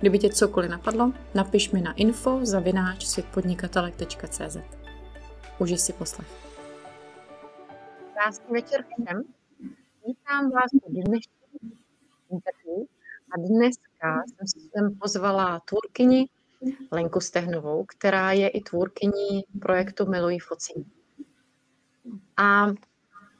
Kdyby tě cokoliv napadlo, napiš mi na info zavináč světpodnikatelek.cz. Užij si poslech. Krásný večer všem. Vítám vás u dnešní interview a dneska jsem pozvala tvůrkyni Lenku Stehnovou, která je i tvůrkyní projektu Milují focení. A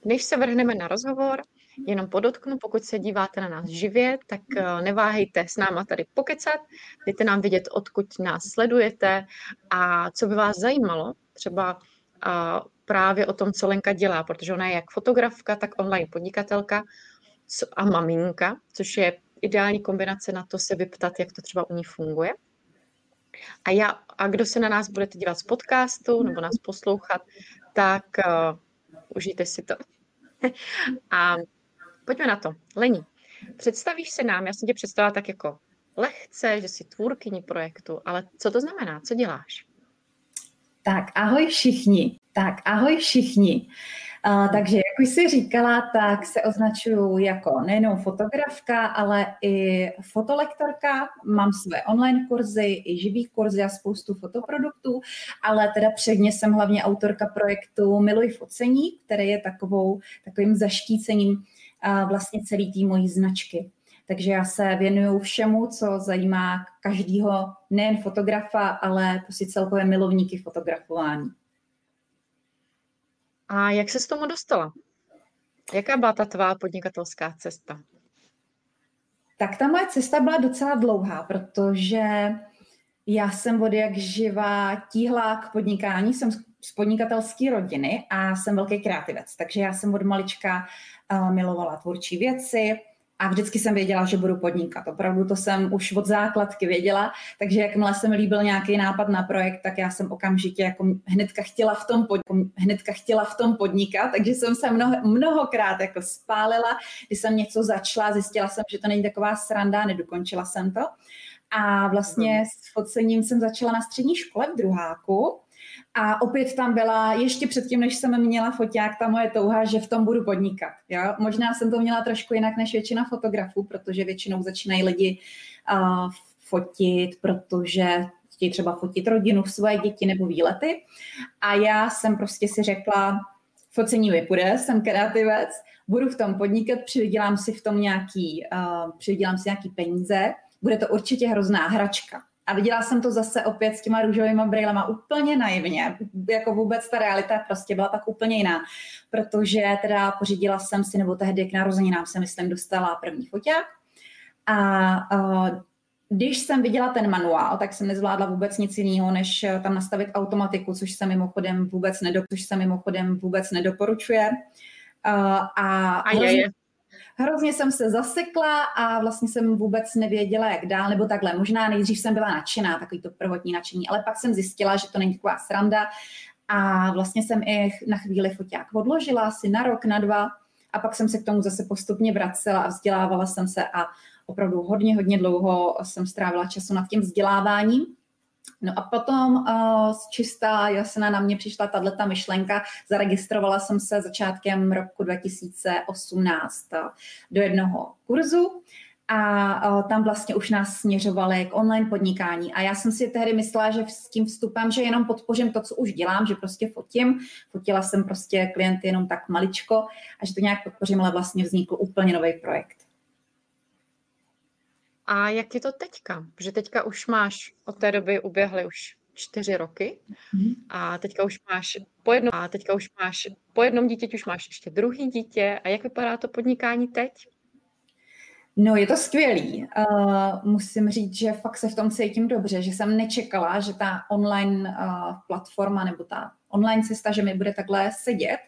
než se vrhneme na rozhovor, Jenom podotknu, pokud se díváte na nás živě, tak eh, neváhejte s náma tady pokecat, dejte nám vidět, odkud nás sledujete a co by vás zajímalo, třeba eh, právě o tom, co Lenka dělá, protože ona je jak fotografka, tak online podnikatelka a maminka, což je ideální kombinace na to se vyptat, jak to třeba u ní funguje. A, já, a kdo se na nás budete dívat z podcastu nebo nás poslouchat, tak uh, užijte si to. a Pojďme na to. Lení, představíš se nám, já jsem tě představila tak jako lehce, že jsi tvůrkyní projektu, ale co to znamená? Co děláš? Tak ahoj všichni. Tak ahoj všichni. Uh, takže, jak už jsi říkala, tak se označuju jako nejenom fotografka, ale i fotolektorka. Mám své online kurzy, i živý kurzy a spoustu fotoproduktů, ale teda předně jsem hlavně autorka projektu Miluj focení, který je takovou, takovým zaštícením vlastně celý tým mojí značky. Takže já se věnuju všemu, co zajímá každýho, nejen fotografa, ale prostě celkové milovníky fotografování. A jak se s tomu dostala? Jaká byla ta tvá podnikatelská cesta? Tak ta moje cesta byla docela dlouhá, protože já jsem od jak živá tíhla k podnikání, jsem z podnikatelské rodiny a jsem velký kreativec, takže já jsem od malička uh, milovala tvůrčí věci a vždycky jsem věděla, že budu podnikat. Opravdu to jsem už od základky věděla, takže jakmile se mi líbil nějaký nápad na projekt, tak já jsem okamžitě jako hnedka chtěla v tom, pod, hnedka chtěla v tom podnikat, takže jsem se mnoho, mnohokrát jako spálila, když jsem něco začala, zjistila jsem, že to není taková sranda, nedokončila jsem to. A vlastně s focením jsem začala na střední škole v druháku, a opět tam byla, ještě předtím, než jsem měla foťák, ta moje touha, že v tom budu podnikat. Jo? Možná jsem to měla trošku jinak než většina fotografů, protože většinou začínají lidi uh, fotit, protože chtějí třeba fotit rodinu, svoje děti nebo výlety. A já jsem prostě si řekla, focení vypůjde, jsem kreativec, budu v tom podnikat, přivydělám si v tom nějaký, uh, přivydělám si nějaký peníze, bude to určitě hrozná hračka. A viděla jsem to zase opět s těma růžovými brýlema úplně naivně. Jako vůbec ta realita prostě byla tak úplně jiná. Protože teda pořídila jsem si, nebo tehdy k narozeninám se myslím dostala první foťák. A uh, když jsem viděla ten manuál, tak jsem nezvládla vůbec nic jiného, než tam nastavit automatiku, což se mimochodem vůbec, nedo, což se mimochodem vůbec nedoporučuje. Uh, a, a je, je hrozně jsem se zasekla a vlastně jsem vůbec nevěděla, jak dál, nebo takhle. Možná nejdřív jsem byla nadšená, takový to prvotní nadšení, ale pak jsem zjistila, že to není taková sranda a vlastně jsem i na chvíli foťák odložila, asi na rok, na dva a pak jsem se k tomu zase postupně vracela a vzdělávala jsem se a opravdu hodně, hodně dlouho jsem strávila času nad tím vzděláváním. No a potom uh, čistá jasná na mě přišla tato myšlenka. Zaregistrovala jsem se začátkem roku 2018 do jednoho kurzu a uh, tam vlastně už nás směřovali k online podnikání. A já jsem si tehdy myslela, že s tím vstupem, že jenom podpořím to, co už dělám, že prostě fotím. Fotila jsem prostě klienty jenom tak maličko a že to nějak podpořím, ale vlastně vznikl úplně nový projekt. A jak je to teďka? Protože teďka už máš, od té doby uběhly už čtyři roky mm-hmm. a teďka už máš po jednom, a teďka už máš po jednom dítěti už máš ještě druhý dítě. A jak vypadá to podnikání teď? No, je to skvělý. Uh, musím říct, že fakt se v tom cítím dobře, že jsem nečekala, že ta online uh, platforma nebo ta online cesta, že mi bude takhle sedět.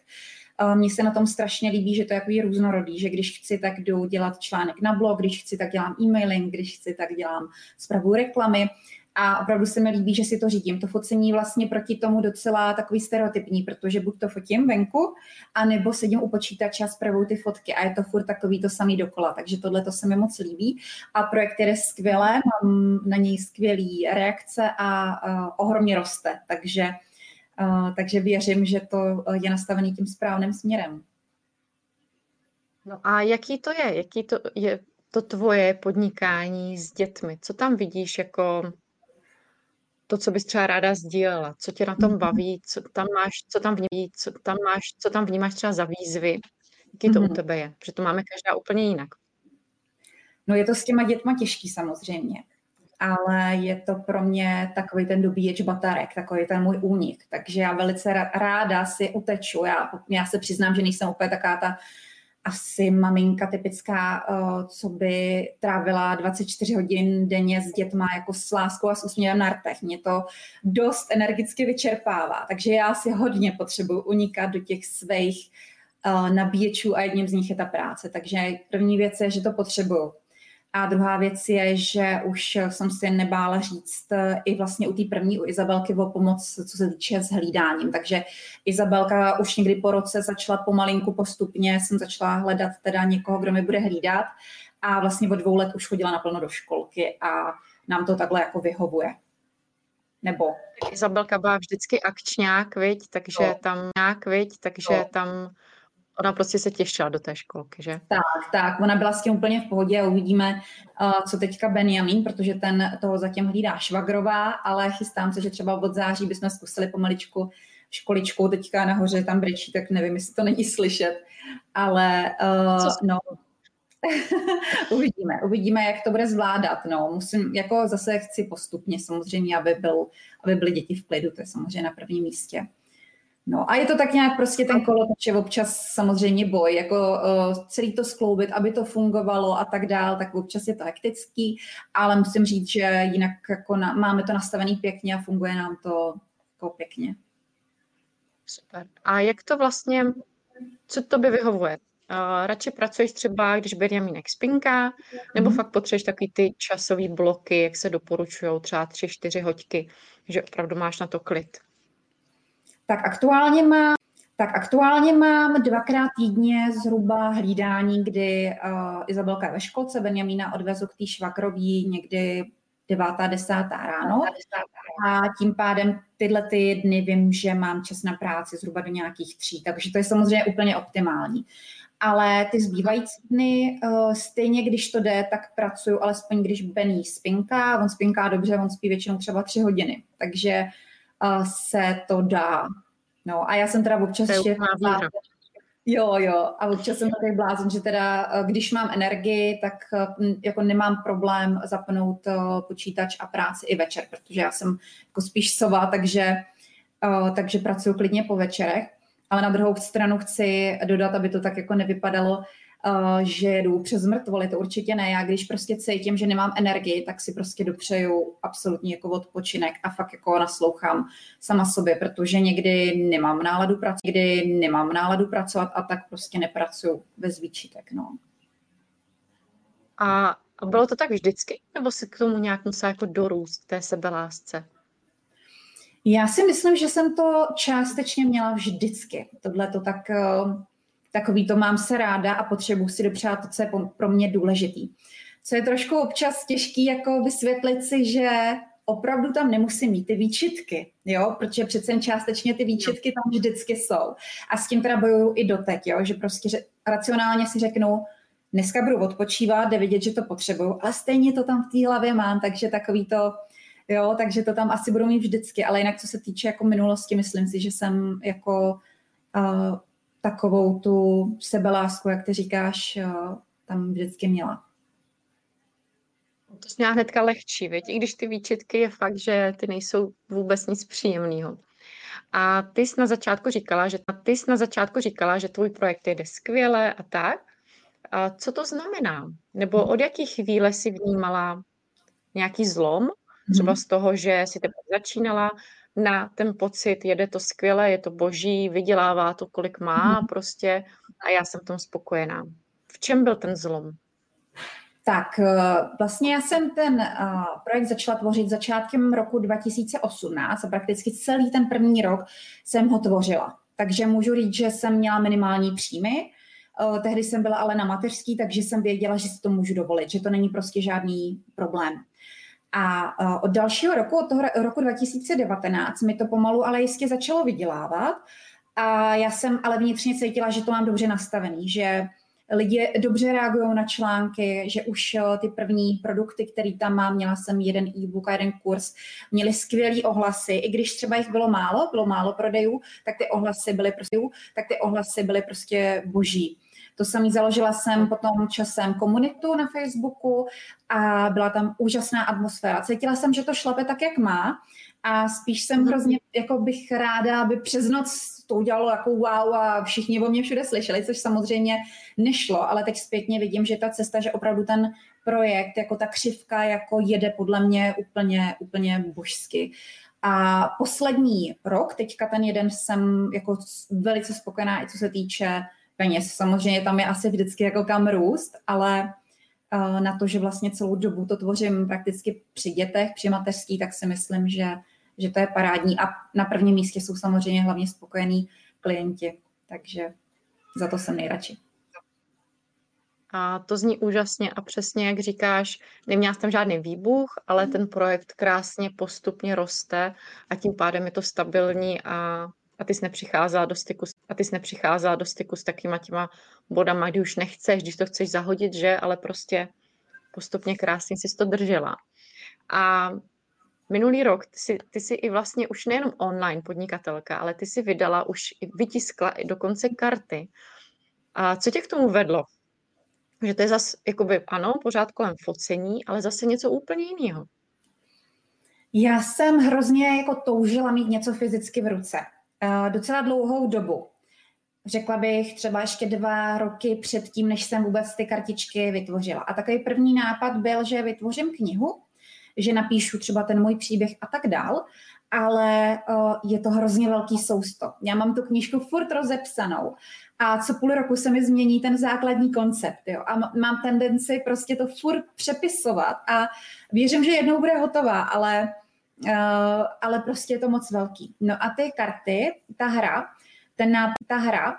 Mně se na tom strašně líbí, že to je takový různorodý, že když chci, tak jdu dělat článek na blog, když chci, tak dělám e-mailing, když chci, tak dělám zprávu reklamy a opravdu se mi líbí, že si to řídím. To focení vlastně proti tomu docela takový stereotypní, protože buď to fotím venku, anebo sedím u počítače a zpravuju ty fotky a je to furt takový to samý dokola. Takže tohle to se mi moc líbí. A projekt je skvělé, mám na něj skvělý reakce a uh, ohromně roste. Takže, takže věřím, že to je nastavený tím správným směrem. No a jaký to je? Jaký to je to tvoje podnikání s dětmi? Co tam vidíš jako to, co bys třeba ráda sdílela, co tě na tom mhm. baví, co tam máš, co tam vnímáš, co tam máš, co tam vnímáš třeba za výzvy, jaký to mm-hmm. u mhm. tebe je, protože to máme každá úplně jinak. No je to s těma dětma těžký samozřejmě, ale je to pro mě takový ten dobíječ baterek, takový ten můj únik, takže já velice ráda si uteču, já, já se přiznám, že nejsem úplně taká ta asi maminka typická, co by trávila 24 hodin denně s dětma jako s láskou a s úsměvem na rtech. Mě to dost energicky vyčerpává, takže já si hodně potřebuji unikat do těch svých nabíječů a jedním z nich je ta práce. Takže první věc je, že to potřebuju. A druhá věc je, že už jsem si nebála říct eh, i vlastně u té první, u Izabelky o pomoc, co se týče s hlídáním. Takže Izabelka už někdy po roce začala pomalinku postupně, jsem začala hledat teda někoho, kdo mi bude hlídat a vlastně od dvou let už chodila naplno do školky a nám to takhle jako vyhovuje. Nebo? Izabelka byla vždycky akčňák, viď? takže no. tam nějak, viď? takže no. tam Ona prostě se těšila do té školky, že? Tak, tak, ona byla s tím úplně v pohodě a uvidíme, uh, co teďka Benjamin, protože ten toho zatím hlídá švagrová, ale chystám se, že třeba od září bychom zkusili pomaličku školičkou teďka nahoře, tam brečí, tak nevím, jestli to není slyšet, ale uh, no, uvidíme, uvidíme, jak to bude zvládat. No, musím, jako zase chci postupně samozřejmě, aby, byl, aby byly děti v klidu, to je samozřejmě na prvním místě. No a je to tak nějak prostě ten kolotoč je občas samozřejmě boj, jako uh, celý to skloubit, aby to fungovalo a tak dál, tak občas je to hektický, ale musím říct, že jinak jako na, máme to nastavený pěkně a funguje nám to jako pěkně. Super. A jak to vlastně, co to by vyhovuje? Uh, radši pracuješ třeba, když Benjamínek spinká, nebo mm. fakt potřebuješ takový ty časové bloky, jak se doporučují, třeba tři, čtyři hoďky, že opravdu máš na to klid? Tak aktuálně mám tak aktuálně mám dvakrát týdně zhruba hlídání, kdy uh, Izabelka je ve školce, Benjamína odvezu k té švakrový někdy devátá, desátá ráno. A tím pádem tyhle ty dny vím, že mám čas na práci zhruba do nějakých tří, takže to je samozřejmě úplně optimální. Ale ty zbývající dny, uh, stejně když to jde, tak pracuju, alespoň když Benny spinká, on spinká dobře, on spí většinou třeba tři hodiny, takže uh, se to dá. No a já jsem teda občas ještě... Jo, jo, a občas jsem takový blázen, že teda, eh, když mám energii, tak hm, jako nemám problém zapnout eh, počítač a práci i večer, protože já jsem jako spíš sova, takže, eh, takže pracuji klidně po večerech. Ale na druhou stranu chci dodat, aby to tak jako nevypadalo, že jedu přes mrtvoly, to určitě ne. Já když prostě cítím, že nemám energii, tak si prostě dopřeju absolutní jako odpočinek a fakt jako naslouchám sama sobě, protože někdy nemám náladu pracovat, někdy nemám náladu pracovat a tak prostě nepracuju bez výčitek, no. A bylo to tak vždycky? Nebo se k tomu nějak musela jako dorůst, té sebelásce? Já si myslím, že jsem to částečně měla vždycky. Tohle to tak eh, takový to mám se ráda a potřebuji si dopřát to, co je pro mě důležitý. Co je trošku občas těžký jako vysvětlit si, že opravdu tam nemusím mít ty výčitky, jo, protože přece částečně ty výčitky tam vždycky jsou. A s tím teda bojuju i doteď, jo, že prostě že racionálně si řeknu, dneska budu odpočívat, jde vidět, že to potřebuju, ale stejně to tam v té hlavě mám, takže takový to, jo, takže to tam asi budu mít vždycky, ale jinak co se týče jako minulosti, myslím si, že jsem jako uh, takovou tu sebelásku, jak ty říkáš, eh, tam vždycky měla. To měla hnedka lehčí, viď? i když ty výčitky je fakt, že ty nejsou vůbec nic příjemného. A ty jsi na začátku říkala, že ty jsi na začátku říkala, že tvůj projekt jde skvěle a tak. A co to znamená? Nebo od jakých chvíle si vnímala nějaký zlom? Třeba mhm. z toho, že si teprve začínala, na ten pocit, jede to skvěle, je to boží, vydělává to, kolik má mhm. prostě a já jsem tom spokojená. V čem byl ten zlom? Tak eh, vlastně já jsem ten eh, projekt začala tvořit začátkem roku 2018 a prakticky celý ten první rok jsem ho tvořila. Takže můžu říct, že jsem měla minimální příjmy. Eh, tehdy jsem byla ale na mateřský, takže jsem věděla, že si to můžu dovolit, že to není prostě žádný problém. A od dalšího roku, od toho roku 2019, mi to pomalu ale jistě začalo vydělávat. A já jsem ale vnitřně cítila, že to mám dobře nastavený, že lidi dobře reagují na články, že už eh, ty první produkty, které tam mám, měla jsem jeden e-book a jeden kurz, měli skvělý ohlasy, i když třeba jich bylo málo, bylo málo prodejů, tak ty ohlasy byly prostě, tak ty ohlasy byly prostě boží. To samý založila jsem potom časem komunitu na Facebooku a byla tam úžasná atmosféra. Cítila jsem, že to šlape tak, jak má a spíš jsem mhm. hrozně, jako bych ráda, aby přes noc to udělalo jako wow a všichni o mě všude slyšeli, což samozřejmě nešlo, ale teď zpětně vidím, že ta cesta, že opravdu ten projekt, jako ta křivka, jako jede podle mě úplně, úplně božsky. A poslední rok, teďka ten jeden jsem jako velice spokojená, i co se týče peněz. Samozřejmě tam je asi vždycky jako kam růst, ale eh, na to, že vlastně celou dobu to tvořím prakticky při dětech, při mateřský, tak si myslím, že že to je parádní a na prvním místě jsou samozřejmě hlavně spokojení klienti, takže za to jsem nejradši. A to zní úžasně a přesně, jak říkáš, neměla tam žádný výbuch, ale ten projekt krásně postupně roste a tím pádem je to stabilní a, a ty jsi nepřicházela do styku, a ty jsi nepřicházela do styku s takýma těma bodama, kdy už nechceš, když to chceš zahodit, že, ale prostě postupně krásně si to držela. A minulý rok ty jsi, ty jsi i vlastně už nejenom online podnikatelka, ale ty si vydala, už vytiskla i dokonce karty. A co tě k tomu vedlo? Že to je zase, jakoby, ano, pořád kolem focení, ale zase něco úplně jiného. Já jsem hrozně jako toužila mít něco fyzicky v ruce. Uh, docela dlouhou dobu. Řekla bych třeba ještě dva roky předtím, než jsem vůbec ty kartičky vytvořila. A takový první nápad byl, že vytvořím knihu, že napíšu třeba ten můj příběh a tak dál, ale uh, je to hrozně velký sousto. Já mám tu knížku furt rozepsanou a co půl roku se mi změní ten základní koncept. Jo? A mám tendenci prostě to furt přepisovat a věřím, že jednou bude hotová, ale, uh, ale prostě je to moc velký. No a ty karty, ta hra, ten nápad, ta hra,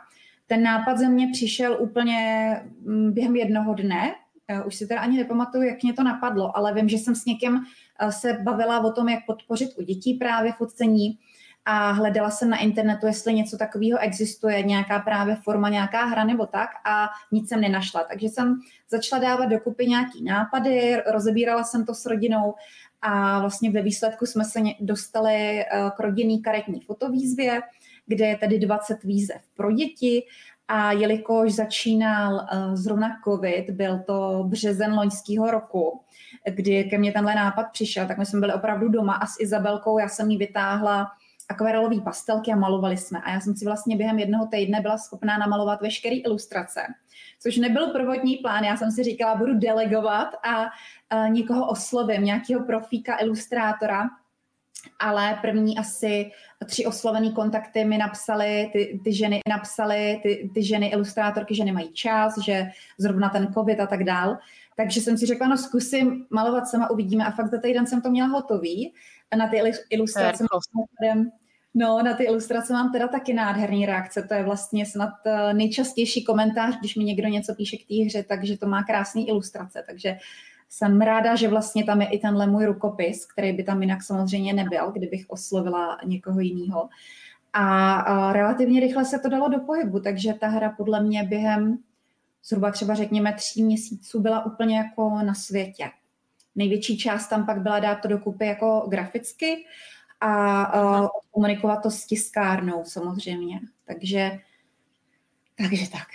ten nápad ze mě přišel úplně mm, během jednoho dne, Eh, už si teda ani nepamatuju, jak mě to napadlo, ale vím, že jsem s někým eh, se bavila o tom, jak podpořit u dětí právě focení a hledala jsem na internetu, jestli něco takového existuje, nějaká právě forma, nějaká hra nebo tak a nic jsem nenašla. Takže jsem začala dávat dokupy nějaký nápady, rozebírala jsem to s rodinou a vlastně ve výsledku jsme se dostali eh, k rodinný karetní fotovýzvě, kde je tedy 20 výzev pro děti a jelikož začínal uh, zrovna covid, byl to březen loňského roku, kdy ke mně tenhle nápad přišel, tak my jsme byli opravdu doma a s Izabelkou já jsem jí vytáhla akvarelové pastelky a malovali jsme. A já jsem si vlastně během jednoho týdne byla schopná namalovat veškeré ilustrace, což nebyl prvotní plán. Já jsem si říkala, budu delegovat a uh, někoho oslovím, nějakého profíka, ilustrátora, ale první asi tři oslovený kontakty mi napsali, ty, ty ženy napsali, ty, ty ženy ilustrátorky, že nemají čas, že zrovna ten covid a tak dál. Takže jsem si řekla, no zkusím malovat sama, uvidíme. A fakt za týden jsem to měla hotový. A na ty ilustrace mám, No, na ty ilustrace mám teda taky nádherný reakce. To je vlastně snad eh, nejčastější komentář, když mi někdo něco píše k té hře, takže to má krásný ilustrace. Takže jsem ráda, že vlastně tam je i tenhle můj rukopis, který by tam jinak samozřejmě nebyl, kdybych oslovila někoho jiného. A, a relativně rychle se to dalo do pohybu, takže ta hra podle mě během zhruba třeba řekněme tří měsíců byla úplně jako na světě. Největší část tam pak byla dát to dokupy jako graficky a, komunikovat to s tiskárnou samozřejmě. Takže, takže tak.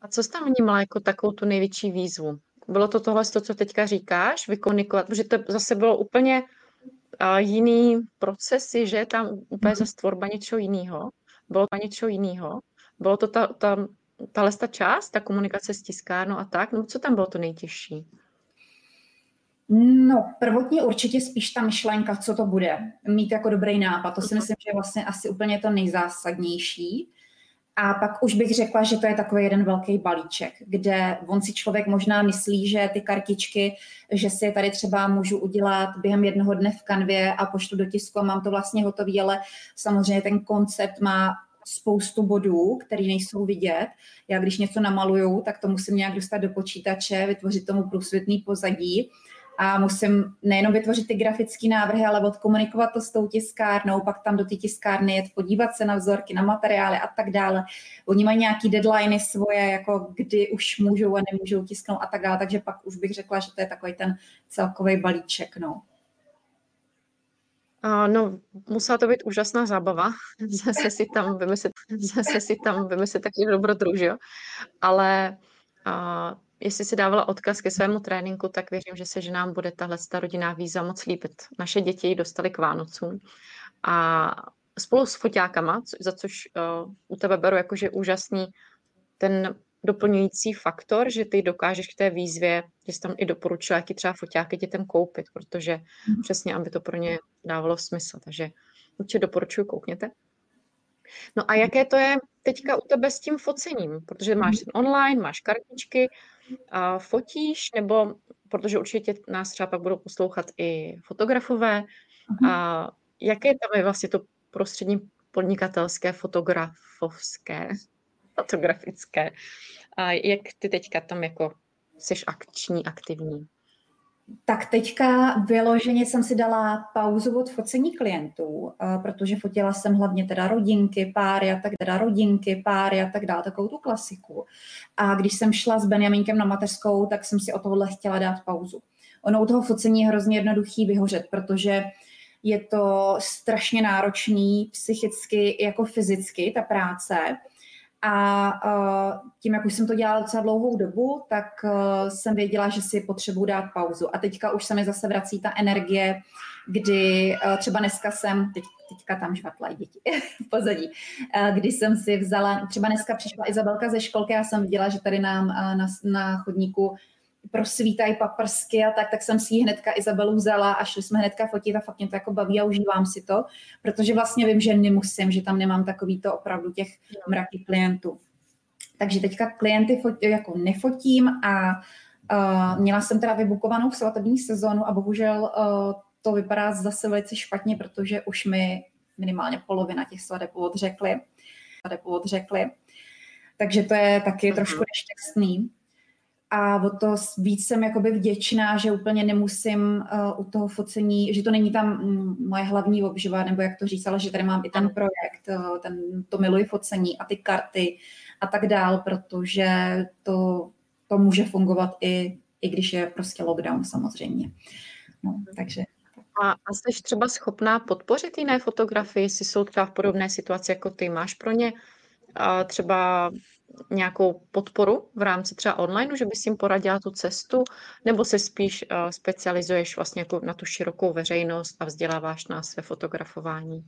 A co jsi tam vnímala jako takovou tu největší výzvu? Bylo to tohle, to, co teďka říkáš, vykomunikovat, protože to zase bylo úplně uh, jiný procesy, že tam úplně mhm. zase tvorba něčeho jiného, bylo to něčeho jiného, bylo to ta, ta, tahle ta část, ta komunikace s tiskárnou a tak, nebo co tam bylo to nejtěžší? No, prvotně určitě spíš ta myšlenka, co to bude. Mít jako dobrý nápad. To si mhm. myslím, že je vlastně asi úplně to nejzásadnější. A pak už bych řekla, že to je takový jeden velký balíček, kde on si člověk možná myslí, že ty kartičky, že si je tady třeba můžu udělat během jednoho dne v kanvě a pošlu do tisku a mám to vlastně hotový, ale samozřejmě ten koncept má spoustu bodů, které nejsou vidět. Já když něco namaluju, tak to musím nějak dostat do počítače, vytvořit tomu průsvětný pozadí a musím nejenom vytvořit ty grafické návrhy, ale odkomunikovat to s tou tiskárnou, pak tam do té tiskárny jet, podívat se na vzorky, na materiály a tak dále. Oni mají nějaký deadliny svoje, jako kdy už můžou a nemůžou tisknout a tak dále, takže pak už bych řekla, že to je takový ten celkový balíček. No. No, musela to být úžasná zábava, zase si tam vymyslet, zase si tam vymyslet taky dobrodruh, jo? Ale jestli si dávala odkaz ke svému tréninku, tak věřím, že se že nám bude tahle ta rodinná víza moc líbit. Naše děti ji dostali k Vánocům a spolu s foťákama, za což uh, u tebe beru jakože úžasný ten doplňující faktor, že ty dokážeš k té výzvě, že jsi tam i doporučila, jaký třeba foťáky dětem koupit, protože mm. přesně, aby to pro ně dávalo smysl. Takže určitě doporučuji, koukněte. No a jaké to je teďka u tebe s tím focením? Protože máš ten online, máš kartičky, fotíš, nebo protože určitě nás třeba pak budou poslouchat i fotografové. Uh-huh. A jaké tam je vlastně to prostřední podnikatelské, fotografovské, fotografické? A jak ty teďka tam jako jsi akční, aktivní? Tak teďka vyloženě jsem si dala pauzu od focení klientů, eh, protože fotila jsem hlavně teda rodinky, páry a tak teda rodinky, páry a tak dále, takovou tu klasiku. A když jsem šla s Benjamínkem na mateřskou, tak jsem si o tohle chtěla dát pauzu. Ono u toho focení je hrozně jednoduchý vyhořet, protože je to strašně náročný psychicky jako fyzicky, ta práce. A uh, tím, jak už jsem to dělala docela dlouhou dobu, tak uh, jsem věděla, že si potřebuji dát pauzu. A teďka už se mi zase vrací ta energie, kdy uh, třeba dneska jsem, teď, teďka tam žvatlají děti v pozadí, kdy jsem si vzala, třeba dneska přišla Izabelka ze školky a jsem viděla, že tady nám na, na chodníku prosvítají paprsky a tak, tak jsem si ji hnedka Izabelu vzala a šli jsme hnedka fotit a fakt mě to jako baví a užívám si to, protože vlastně vím, že nemusím, že tam nemám takový to opravdu těch mraky klientů. Takže teďka klienty fotí, jako nefotím a uh, měla jsem teda vybukovanou v svatební sezónu a bohužel uh, to vypadá zase velice špatně, protože už mi minimálně polovina těch svateb odřekly. odřekly. Takže to je taky mm-hmm. trošku nešťastný a o to víc jsem jakoby vděčná, že úplně nemusím uh, u toho focení, že to není tam um, moje hlavní obživa, nebo jak to říct, ale že tady mám i ten projekt, uh, ten, to miluji focení a ty karty a tak dál, protože to, to může fungovat i, i když je prostě lockdown samozřejmě. No, takže a, a jsi třeba schopná podpořit jiné fotografii, jestli jsou třeba v podobné situaci jako ty? Máš pro ně a třeba nějakou podporu v rámci třeba online, že bys jim poradila tu cestu, nebo se spíš uh, specializuješ vlastně jako na tu širokou veřejnost a vzděláváš nás ve fotografování?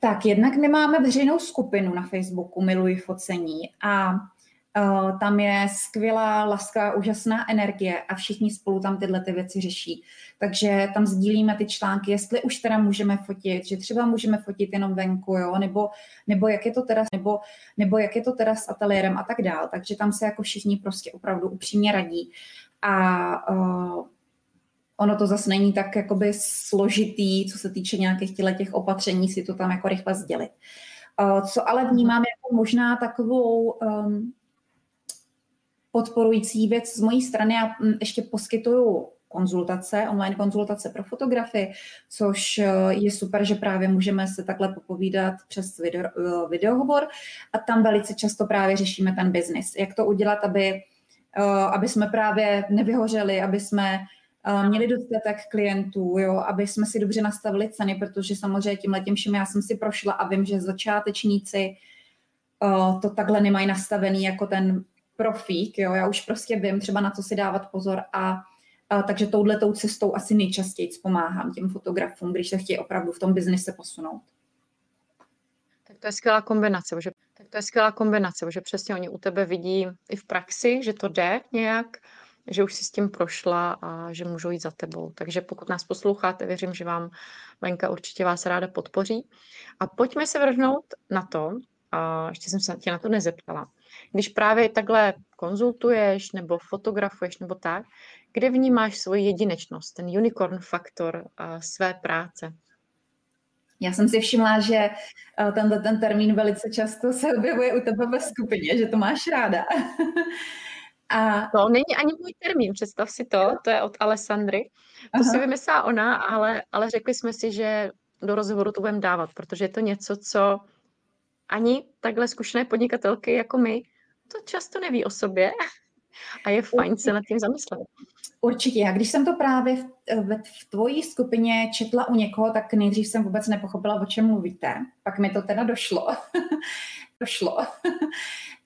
Tak jednak my máme veřejnou skupinu na Facebooku Miluji focení a Eh, tam je skvělá, laskavá, úžasná energie a všichni spolu tam tyhle ty věci řeší. Takže tam sdílíme ty články, jestli už teda můžeme fotit, že třeba můžeme fotit jenom venku, jo, nebo, nebo, jak je to teda, nebo, nebo jak je to teda s ateliérem a tak dál. Takže tam se jako všichni prostě opravdu upřímně radí. A uh, ono to zase není tak jakoby složitý, co se týče nějakých těch opatření, si to tam jako rychle sdělit. Uh, co ale vnímám jako možná takovou um, podporující věc z mojí strany a mm, ještě poskytuju konzultace, online konzultace pro fotografy, což eh, je super, že právě můžeme se takhle popovídat přes video, eh, videohovor a tam velice často právě řešíme ten biznis. Jak to udělat, aby, eh, aby jsme právě nevyhořeli, aby jsme měli dostatek klientů, jo, aby jsme si dobře nastavili ceny, protože samozřejmě tím letím všem já jsem si prošla a vím, že začátečníci to takhle nemají nastavený jako ten profík, jo, já už prostě vím třeba na co si dávat pozor a, a takže touhletou cestou asi nejčastěji pomáhám těm fotografům, když se chtějí opravdu v tom biznise posunout. Tak to je skvělá kombinace, že, tak to je skvělá kombinace, že přesně oni u tebe vidí i v praxi, že to jde nějak že už si s tím prošla a že můžou jít za tebou. Takže pokud nás posloucháte, věřím, že vám Lenka určitě vás ráda podpoří. A pojďme se vrhnout na to, a ještě jsem se tě na to nezeptala. Když právě takhle konzultuješ nebo fotografuješ nebo tak, kde vnímáš svoji jedinečnost, ten unicorn faktor své práce? Já jsem si všimla, že eh, tenhle ten termín velice často se objevuje u tebe ve skupině, že to máš ráda. A... To není ani můj termín, představ si to, to je od Alessandry. To Aha. si vymyslela ona, ale, ale řekli jsme si, že do rozhovoru to budeme dávat, protože je to něco, co ani takhle zkušené podnikatelky jako my to často neví o sobě a je fajn se nad tím zamyslet. Určitě. Já když jsem to právě v, v, v tvojí skupině četla u někoho, tak nejdřív jsem vůbec nepochopila, o čem mluvíte. Pak mi to teda došlo. došlo.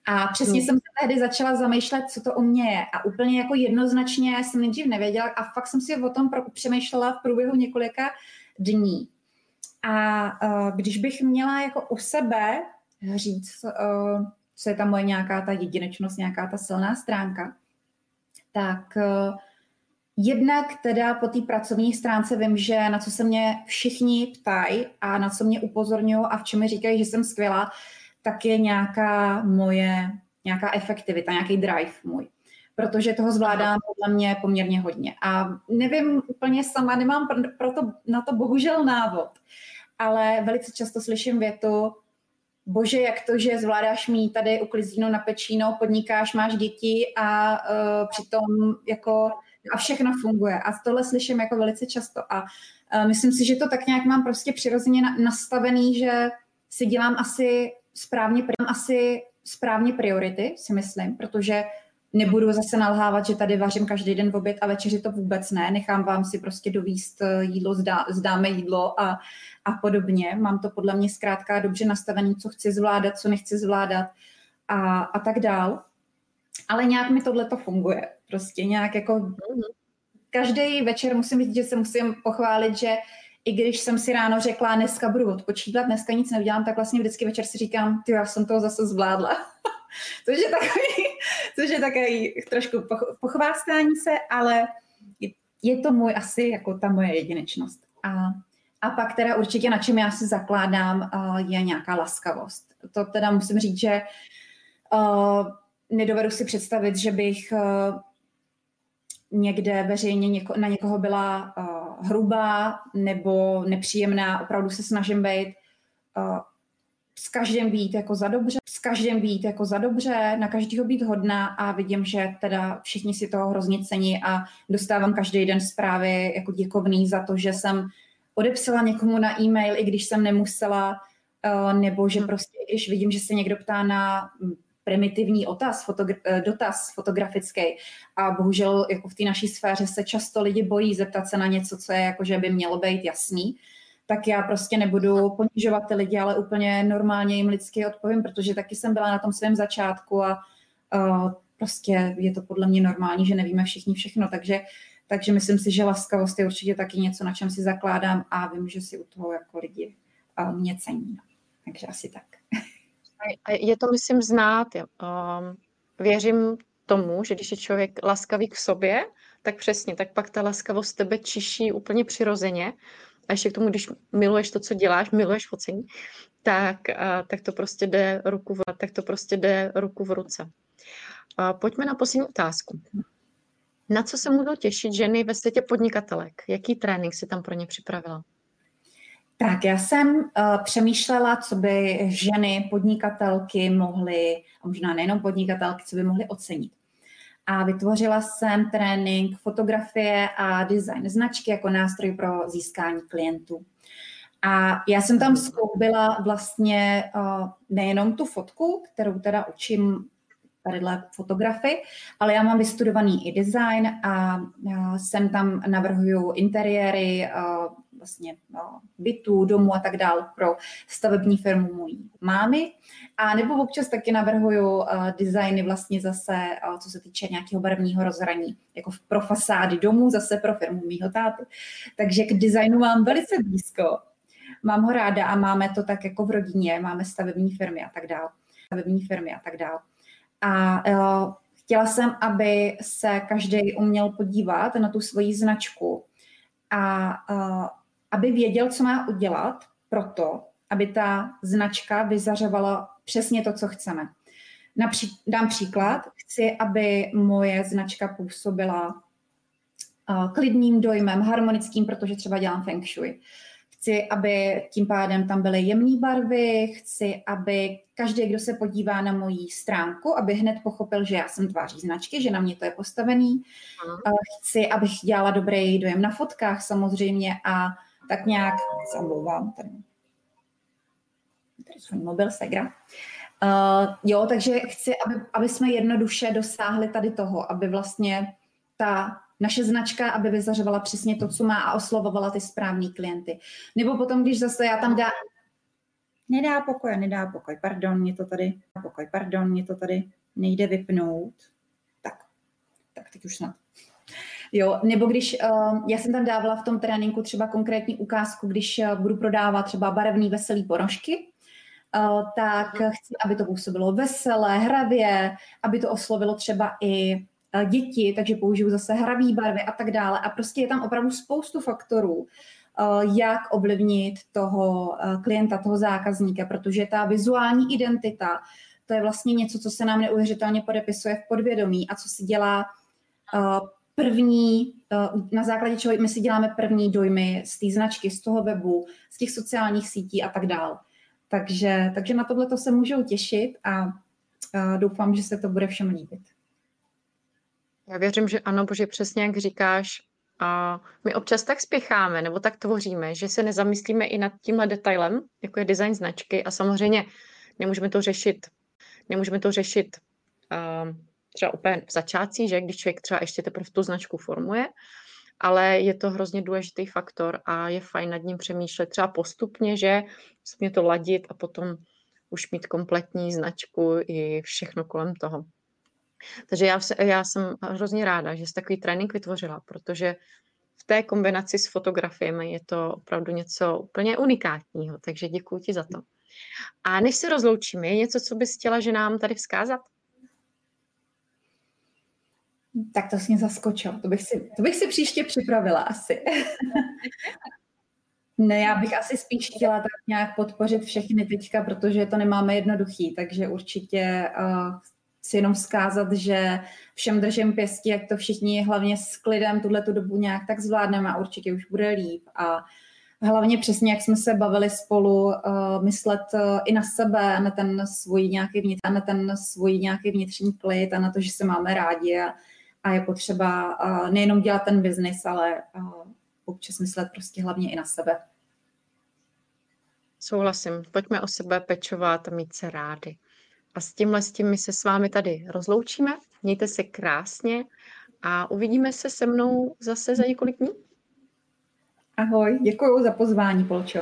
A přesně hmm. jsem se tehdy začala zamýšlet, co to u mě je. A úplně jako jednoznačně jsem nejdřív nevěděla a fakt jsem si o tom přemýšlela v průběhu několika dní. A uh, když bych měla jako u sebe říct, uh, co je ta moje nějaká ta jedinečnost, nějaká ta silná stránka, tak uh, jednak teda po té pracovní stránce vím, že na co se mě všichni ptají a na co mě upozorňují a v čem mi říkají, že jsem skvělá, tak je nějaká moje, nějaká efektivita, nějaký drive můj. Protože toho zvládám podle mě poměrně hodně. A nevím úplně sama, nemám proto na to bohužel návod, ale velice často slyším větu, bože, jak to, že zvládáš mít tady uklizíno na pečíno, podnikáš, máš děti a uh, přitom jako a všechno funguje. A tohle slyším jako velice často. A uh, myslím si, že to tak nějak mám prostě přirozeně na, nastavený, že si dělám asi správně, asi správně priority, si myslím, protože nebudu zase nalhávat, že tady vařím každý den v oběd a večeři to vůbec ne. Nechám vám si prostě dovíst eh, jídlo, zdá, zdáme jídlo a, a podobně. Mám to podle mě zkrátka dobře nastavené, co chci zvládat, co nechci zvládat a, a tak dál. Ale nějak mi tohle to funguje. Prostě nějak jako každý večer musím říct, že se musím pochválit, že i když jsem si ráno řekla, dneska budu odpočítat, dneska nic neudělám, tak vlastně vždycky večer si říkám, ty já jsem toho zase zvládla. což, je takový, což je takový trošku pochvástání se, ale je to můj asi jako ta moje jedinečnost. A, a pak teda určitě na čem já si zakládám, je nějaká laskavost. To teda musím říct, že uh, nedovedu si představit, že bych uh, někde veřejně něko, na někoho byla uh, hrubá nebo nepříjemná. Opravdu se snažím být uh, s každým být jako za dobře, s každým být jako za dobře, na každého být hodná a vidím, že teda všichni si toho hrozně cení a dostávám každý den zprávy jako děkovný za to, že jsem odepsala někomu na e-mail, i když jsem nemusela, uh, nebo že prostě, když vidím, že se někdo ptá na primitivní otaz, fotogra- eh, dotaz fotografický. A bohužel jako v té naší sféře se často lidi bojí zeptat se na něco, co je jako, že by mělo být jasný. Tak já prostě nebudu ponižovat ty lidi, ale úplně normálně jim lidsky odpovím, protože taky jsem byla na tom svém začátku a uh, prostě je to podle mě normální, že nevíme všichni všechno, takže takže myslím si, že laskavost je určitě taky něco, na čem si zakládám a vím, že si u toho jako lidi uh, mě cení. No. Takže asi tak. A je to, myslím, znát. Um, věřím tomu, že když je člověk laskavý k sobě, tak přesně, tak pak ta laskavost tebe čiší úplně přirozeně. A ještě k tomu, když miluješ to, co děláš, miluješ focení, tak, uh, tak to prostě jde ruku v, tak to prostě jde ruku v ruce. Uh, pojďme na poslední otázku. Na co se můžou těšit ženy ve světě podnikatelek? Jaký trénink si tam pro ně připravila? Tak já jsem uh, přemýšlela, co by ženy, podnikatelky mohly, a možná nejenom podnikatelky, co by mohly ocenit. A vytvořila jsem trénink fotografie a design značky jako nástroj pro získání klientů. A já jsem tam zkoubila vlastně uh, nejenom tu fotku, kterou teda učím tadyhle fotografy, ale já mám vystudovaný i design a jsem tam navrhuju interiéry, vlastně bytů, domů a tak dále pro stavební firmu mojí mámy. A nebo občas taky navrhuju designy vlastně zase, co se týče nějakého barevního rozhraní, jako pro fasády domů, zase pro firmu mýho táty. Takže k designu mám velice blízko. Mám ho ráda a máme to tak jako v rodině, máme stavební firmy a tak dále. Stavební firmy a tak dále. A uh, Chtěla jsem, aby se každý uměl podívat na tu svoji značku a uh, aby věděl, co má udělat pro to, aby ta značka vyzařovala přesně to, co chceme. Napří- dám příklad. Chci, aby moje značka působila uh, klidným dojmem, harmonickým, protože třeba dělám feng shui. Chci, aby tím pádem tam byly jemné barvy, chci, aby každý, kdo se podívá na moji stránku, aby hned pochopil, že já jsem tváří značky, že na mě to je postavený. Uh, chci, abych dělala dobrý dojem na fotkách samozřejmě a tak nějak, se omlouvám, tady, tady mobil Segra. Uh, jo, takže chci, aby, aby jsme jednoduše dosáhli tady toho, aby vlastně ta naše značka, aby vyzařovala přesně to, co má a oslovovala ty správný klienty. Nebo potom, když zase já tam dá... Nedá pokoj, nedá pokoj, pardon, mě to tady, pokoj, pardon, mě to tady nejde vypnout. Tak, tak teď už snad. Jo, nebo když uh, já jsem tam dávala v tom tréninku třeba konkrétní ukázku, když uh, budu prodávat třeba barevný veselý ponožky, uh, tak mhm. chci, aby to působilo veselé, hravě, aby to oslovilo třeba i uh, děti, takže použiju zase hravý barvy a tak dále. A prostě je tam opravdu spoustu faktorů, uh, jak ovlivnit toho uh, klienta, toho zákazníka, protože ta vizuální identita, to je vlastně něco, co se nám neuvěřitelně podepisuje v podvědomí a co si dělá uh, první, eh, na základě čeho my si děláme první dojmy z té značky, z toho webu, z těch sociálních sítí a tak dál. Takže, takže na tohle se můžou těšit a, a doufám, že se to bude všem líbit. Já věřím, že ano, protože přesně jak říkáš, a my občas tak spěcháme nebo tak tvoříme, že se nezamyslíme i nad tímhle detailem, jako je design značky a samozřejmě nemůžeme to řešit, nemůžeme to řešit uh, třeba úplně v začátcích, že když člověk třeba ještě teprve tu značku formuje, ale je to hrozně důležitý faktor a je fajn nad ním přemýšlet třeba postupně, že mě to ladit a potom už mít kompletní značku i všechno kolem toho. Takže já, já jsem hrozně ráda, že jsi takový trénink vytvořila, protože v té kombinaci s fotografiemi je to opravdu něco úplně unikátního, takže děkuji ti za to. A než se rozloučíme, je něco, co bys chtěla, že nám tady vzkázat? Tak to jsi mě zaskočil. To bych si, to bych si příště připravila asi. ne, já bych asi spíš chtěla tak nějak podpořit všechny teďka, protože to nemáme jednoduchý, takže určitě uh, chci jenom vzkázat, že všem držím pěstí, jak to všichni hlavně s klidem tuhle tu dobu nějak tak zvládneme a určitě už bude líp. A hlavně přesně, jak jsme se bavili spolu, uh, myslet uh, i na sebe, na ten svůj nějaký vnitř, na ten svůj nějaký vnitřní klid a na to, že se máme rádi a a je potřeba nejenom dělat ten biznis, ale občas myslet prostě hlavně i na sebe. Souhlasím. Pojďme o sebe pečovat a mít se rádi. A s tímhle s tím my se s vámi tady rozloučíme. Mějte se krásně a uvidíme se se mnou zase za několik dní. Ahoj, děkuji za pozvání, Polčo.